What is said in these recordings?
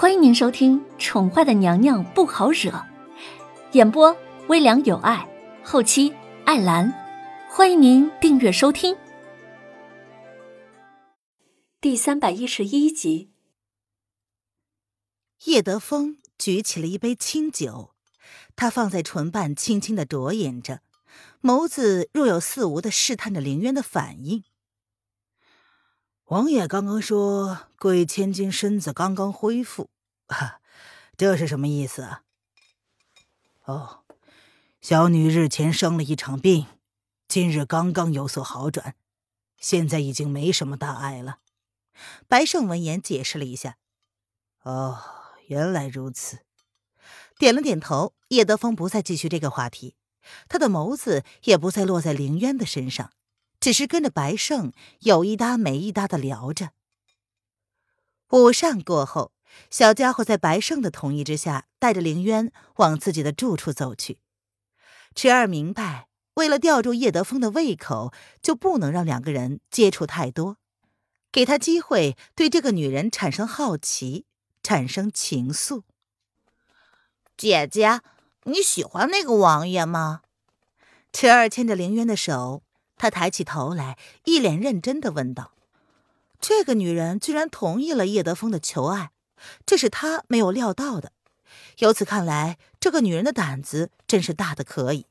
欢迎您收听《宠坏的娘娘不好惹》，演播微凉有爱，后期艾兰。欢迎您订阅收听。第三百一十一集，叶德风举起了一杯清酒，他放在唇瓣，轻轻的啜饮着，眸子若有似无的试探着凌渊的反应。王爷刚刚说贵千金身子刚刚恢复，这是什么意思啊？哦，小女日前生了一场病，今日刚刚有所好转，现在已经没什么大碍了。白胜闻言解释了一下。哦，原来如此。点了点头，叶德风不再继续这个话题，他的眸子也不再落在凌渊的身上。只是跟着白胜有一搭没一搭的聊着。午膳过后，小家伙在白胜的同意之下，带着凌渊往自己的住处走去。池儿明白，为了吊住叶德风的胃口，就不能让两个人接触太多，给他机会对这个女人产生好奇，产生情愫。姐姐，你喜欢那个王爷吗？池儿牵着凌渊的手。他抬起头来，一脸认真的问道：“这个女人居然同意了叶德风的求爱，这是他没有料到的。由此看来，这个女人的胆子真是大的可以，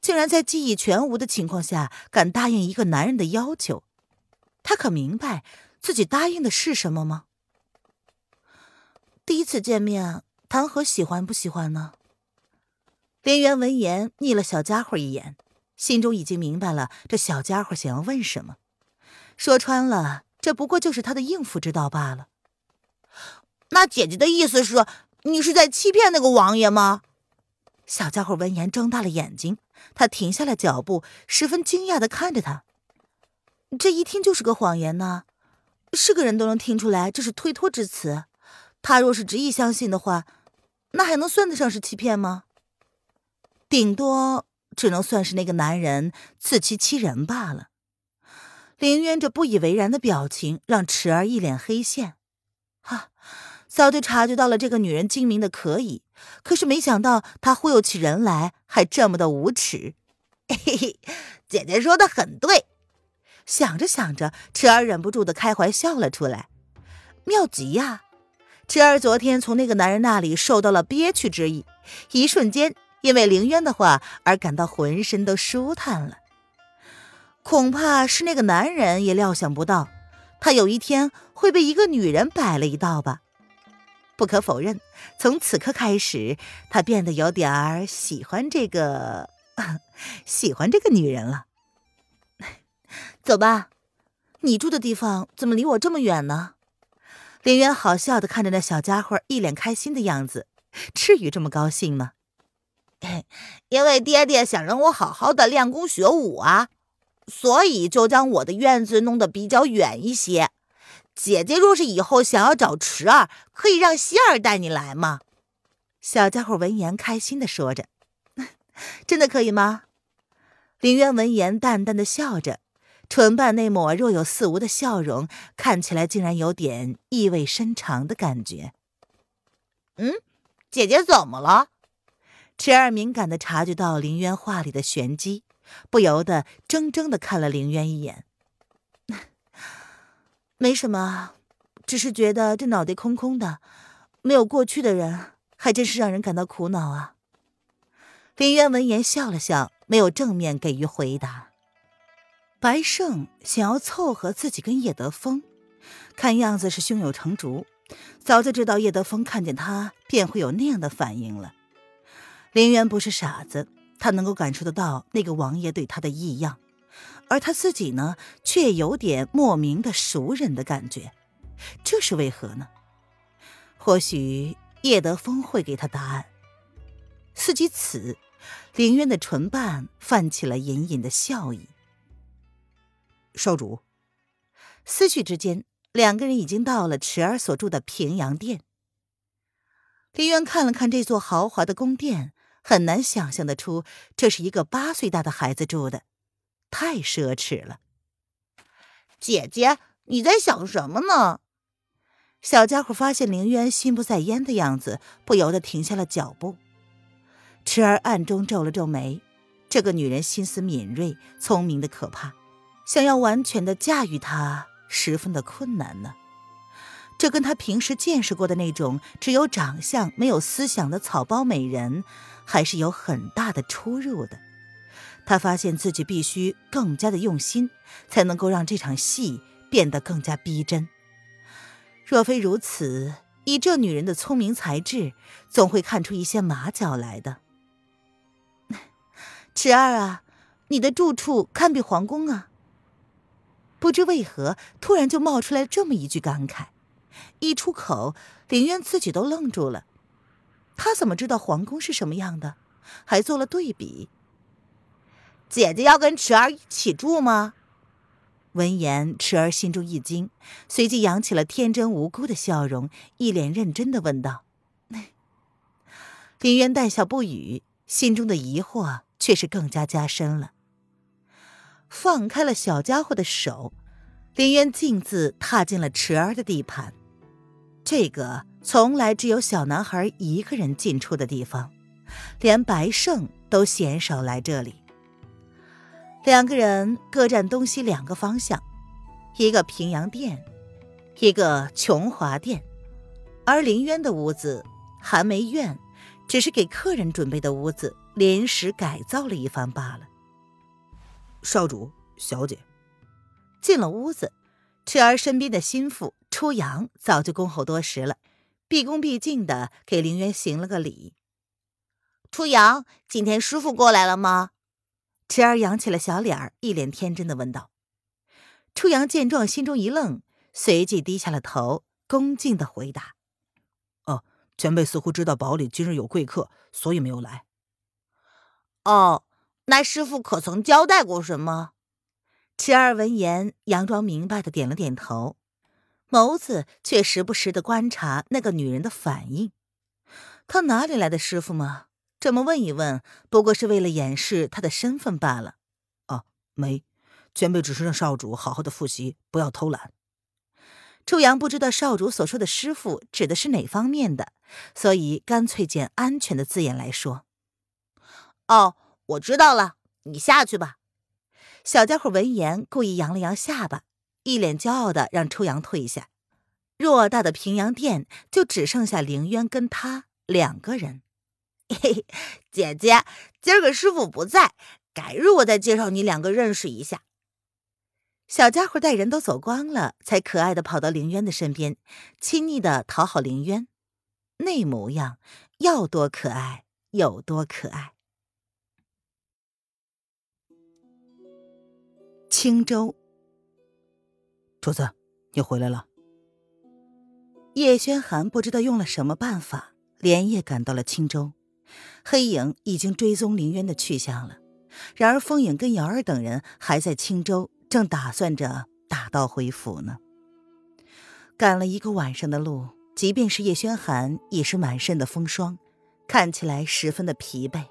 竟然在记忆全无的情况下敢答应一个男人的要求。他可明白自己答应的是什么吗？第一次见面，谈何喜欢不喜欢呢？”林渊闻言睨了小家伙一眼。心中已经明白了，这小家伙想要问什么。说穿了，这不过就是他的应付之道罢了。那姐姐的意思是，你是在欺骗那个王爷吗？小家伙闻言睁大了眼睛，他停下了脚步，十分惊讶的看着他。这一听就是个谎言呢，是个人都能听出来这是推脱之词。他若是执意相信的话，那还能算得上是欺骗吗？顶多。只能算是那个男人自欺欺人罢了。林渊这不以为然的表情让池儿一脸黑线。啊，早就察觉到了这个女人精明的可以，可是没想到她忽悠起人来还这么的无耻。嘿嘿，姐姐说的很对。想着想着，池儿忍不住的开怀笑了出来。妙极呀！池儿昨天从那个男人那里受到了憋屈之意，一瞬间。因为凌渊的话而感到浑身都舒坦了，恐怕是那个男人也料想不到，他有一天会被一个女人摆了一道吧。不可否认，从此刻开始，他变得有点儿喜欢这个，喜欢这个女人了。走吧，你住的地方怎么离我这么远呢？凌渊好笑的看着那小家伙，一脸开心的样子，至于这么高兴吗？因为爹爹想让我好好的练功学武啊，所以就将我的院子弄得比较远一些。姐姐若是以后想要找池儿，可以让希儿带你来吗？小家伙闻言开心的说着：“ 真的可以吗？”林渊闻言淡淡的笑着，唇瓣那抹若有似无的笑容，看起来竟然有点意味深长的感觉。嗯，姐姐怎么了？池儿敏感的察觉到林渊话里的玄机，不由得怔怔的看了林渊一眼。没什么，只是觉得这脑袋空空的，没有过去的人，还真是让人感到苦恼啊。林渊闻言笑了笑，没有正面给予回答。白胜想要凑合自己跟叶德风，看样子是胸有成竹，早就知道叶德风看见他便会有那样的反应了。林渊不是傻子，他能够感受得到那个王爷对他的异样，而他自己呢，却有点莫名的熟人的感觉，这是为何呢？或许叶德风会给他答案。思及此，林渊的唇瓣泛起了隐隐的笑意。少主，思绪之间，两个人已经到了池儿所住的平阳殿。林渊看了看这座豪华的宫殿。很难想象得出，这是一个八岁大的孩子住的，太奢侈了。姐姐，你在想什么呢？小家伙发现凌渊心不在焉的样子，不由得停下了脚步。池儿暗中皱了皱眉，这个女人心思敏锐，聪明的可怕，想要完全的驾驭她，十分的困难呢。这跟他平时见识过的那种只有长相没有思想的草包美人，还是有很大的出入的。他发现自己必须更加的用心，才能够让这场戏变得更加逼真。若非如此，以这女人的聪明才智，总会看出一些马脚来的。池儿啊，你的住处堪比皇宫啊！不知为何，突然就冒出来这么一句感慨。一出口，林渊自己都愣住了。他怎么知道皇宫是什么样的？还做了对比。姐姐要跟池儿一起住吗？闻言，池儿心中一惊，随即扬起了天真无辜的笑容，一脸认真的问道：“ 林渊淡笑不语，心中的疑惑却是更加加深了。放开了小家伙的手，林渊径自踏进了池儿的地盘。这个从来只有小男孩一个人进出的地方，连白胜都鲜少来这里。两个人各占东西两个方向，一个平阳殿，一个琼华殿，而林渊的屋子寒梅院，只是给客人准备的屋子，临时改造了一番罢了。少主、小姐进了屋子，池儿身边的心腹。初阳早就恭候多时了，毕恭毕敬的给凌渊行了个礼。初阳，今天师傅过来了吗？池儿扬起了小脸儿，一脸天真的问道。初阳见状，心中一愣，随即低下了头，恭敬的回答：“哦，前辈似乎知道堡里今日有贵客，所以没有来。”哦，那师傅可曾交代过什么？齐儿闻言，佯装明白的点了点头。眸子却时不时的观察那个女人的反应。他哪里来的师傅吗？这么问一问，不过是为了掩饰他的身份罢了。哦，没，前辈只是让少主好好的复习，不要偷懒。初阳不知道少主所说的师傅指的是哪方面的，所以干脆捡安全的字眼来说。哦，我知道了，你下去吧。小家伙闻言，故意扬了扬下巴。一脸骄傲的让初阳退下，偌大的平阳殿就只剩下凌渊跟他两个人。嘿嘿，姐姐，今儿个师傅不在，改日我再介绍你两个认识一下。小家伙待人都走光了，才可爱的跑到凌渊的身边，亲昵的讨好凌渊，那模样要多可爱有多可爱。青州。主子，你回来了。叶轩寒不知道用了什么办法，连夜赶到了青州。黑影已经追踪林渊的去向了，然而风影跟瑶儿等人还在青州，正打算着打道回府呢。赶了一个晚上的路，即便是叶轩寒也是满身的风霜，看起来十分的疲惫。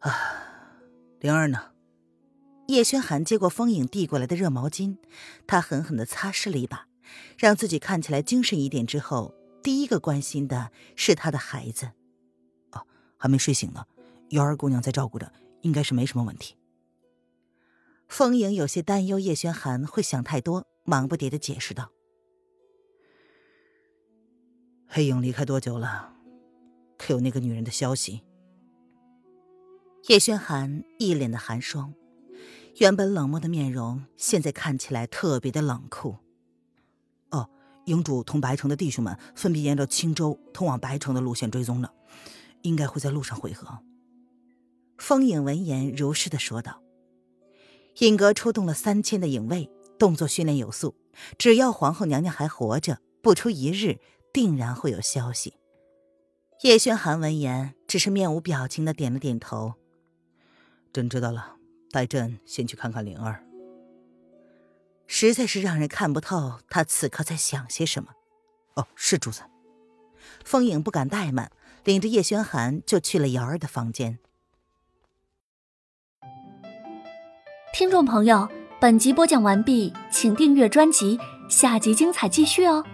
啊，灵儿呢？叶轩寒接过风影递过来的热毛巾，他狠狠的擦拭了一把，让自己看起来精神一点。之后，第一个关心的是他的孩子。哦，还没睡醒呢，瑶儿姑娘在照顾着，应该是没什么问题。风影有些担忧叶轩寒会想太多，忙不迭的解释道：“黑影离开多久了？可有那个女人的消息？”叶轩寒一脸的寒霜。原本冷漠的面容，现在看起来特别的冷酷。哦，营主同白城的弟兄们分别沿着青州通往白城的路线追踪了，应该会在路上会合。风影闻言如是的说道：“尹阁出动了三千的影卫，动作训练有素，只要皇后娘娘还活着，不出一日，定然会有消息。”叶轩寒闻言，只是面无表情的点了点头：“朕知道了。”待朕先去看看灵儿，实在是让人看不透他此刻在想些什么。哦，是主子。风影不敢怠慢，领着叶轩寒就去了瑶儿的房间。听众朋友，本集播讲完毕，请订阅专辑，下集精彩继续哦。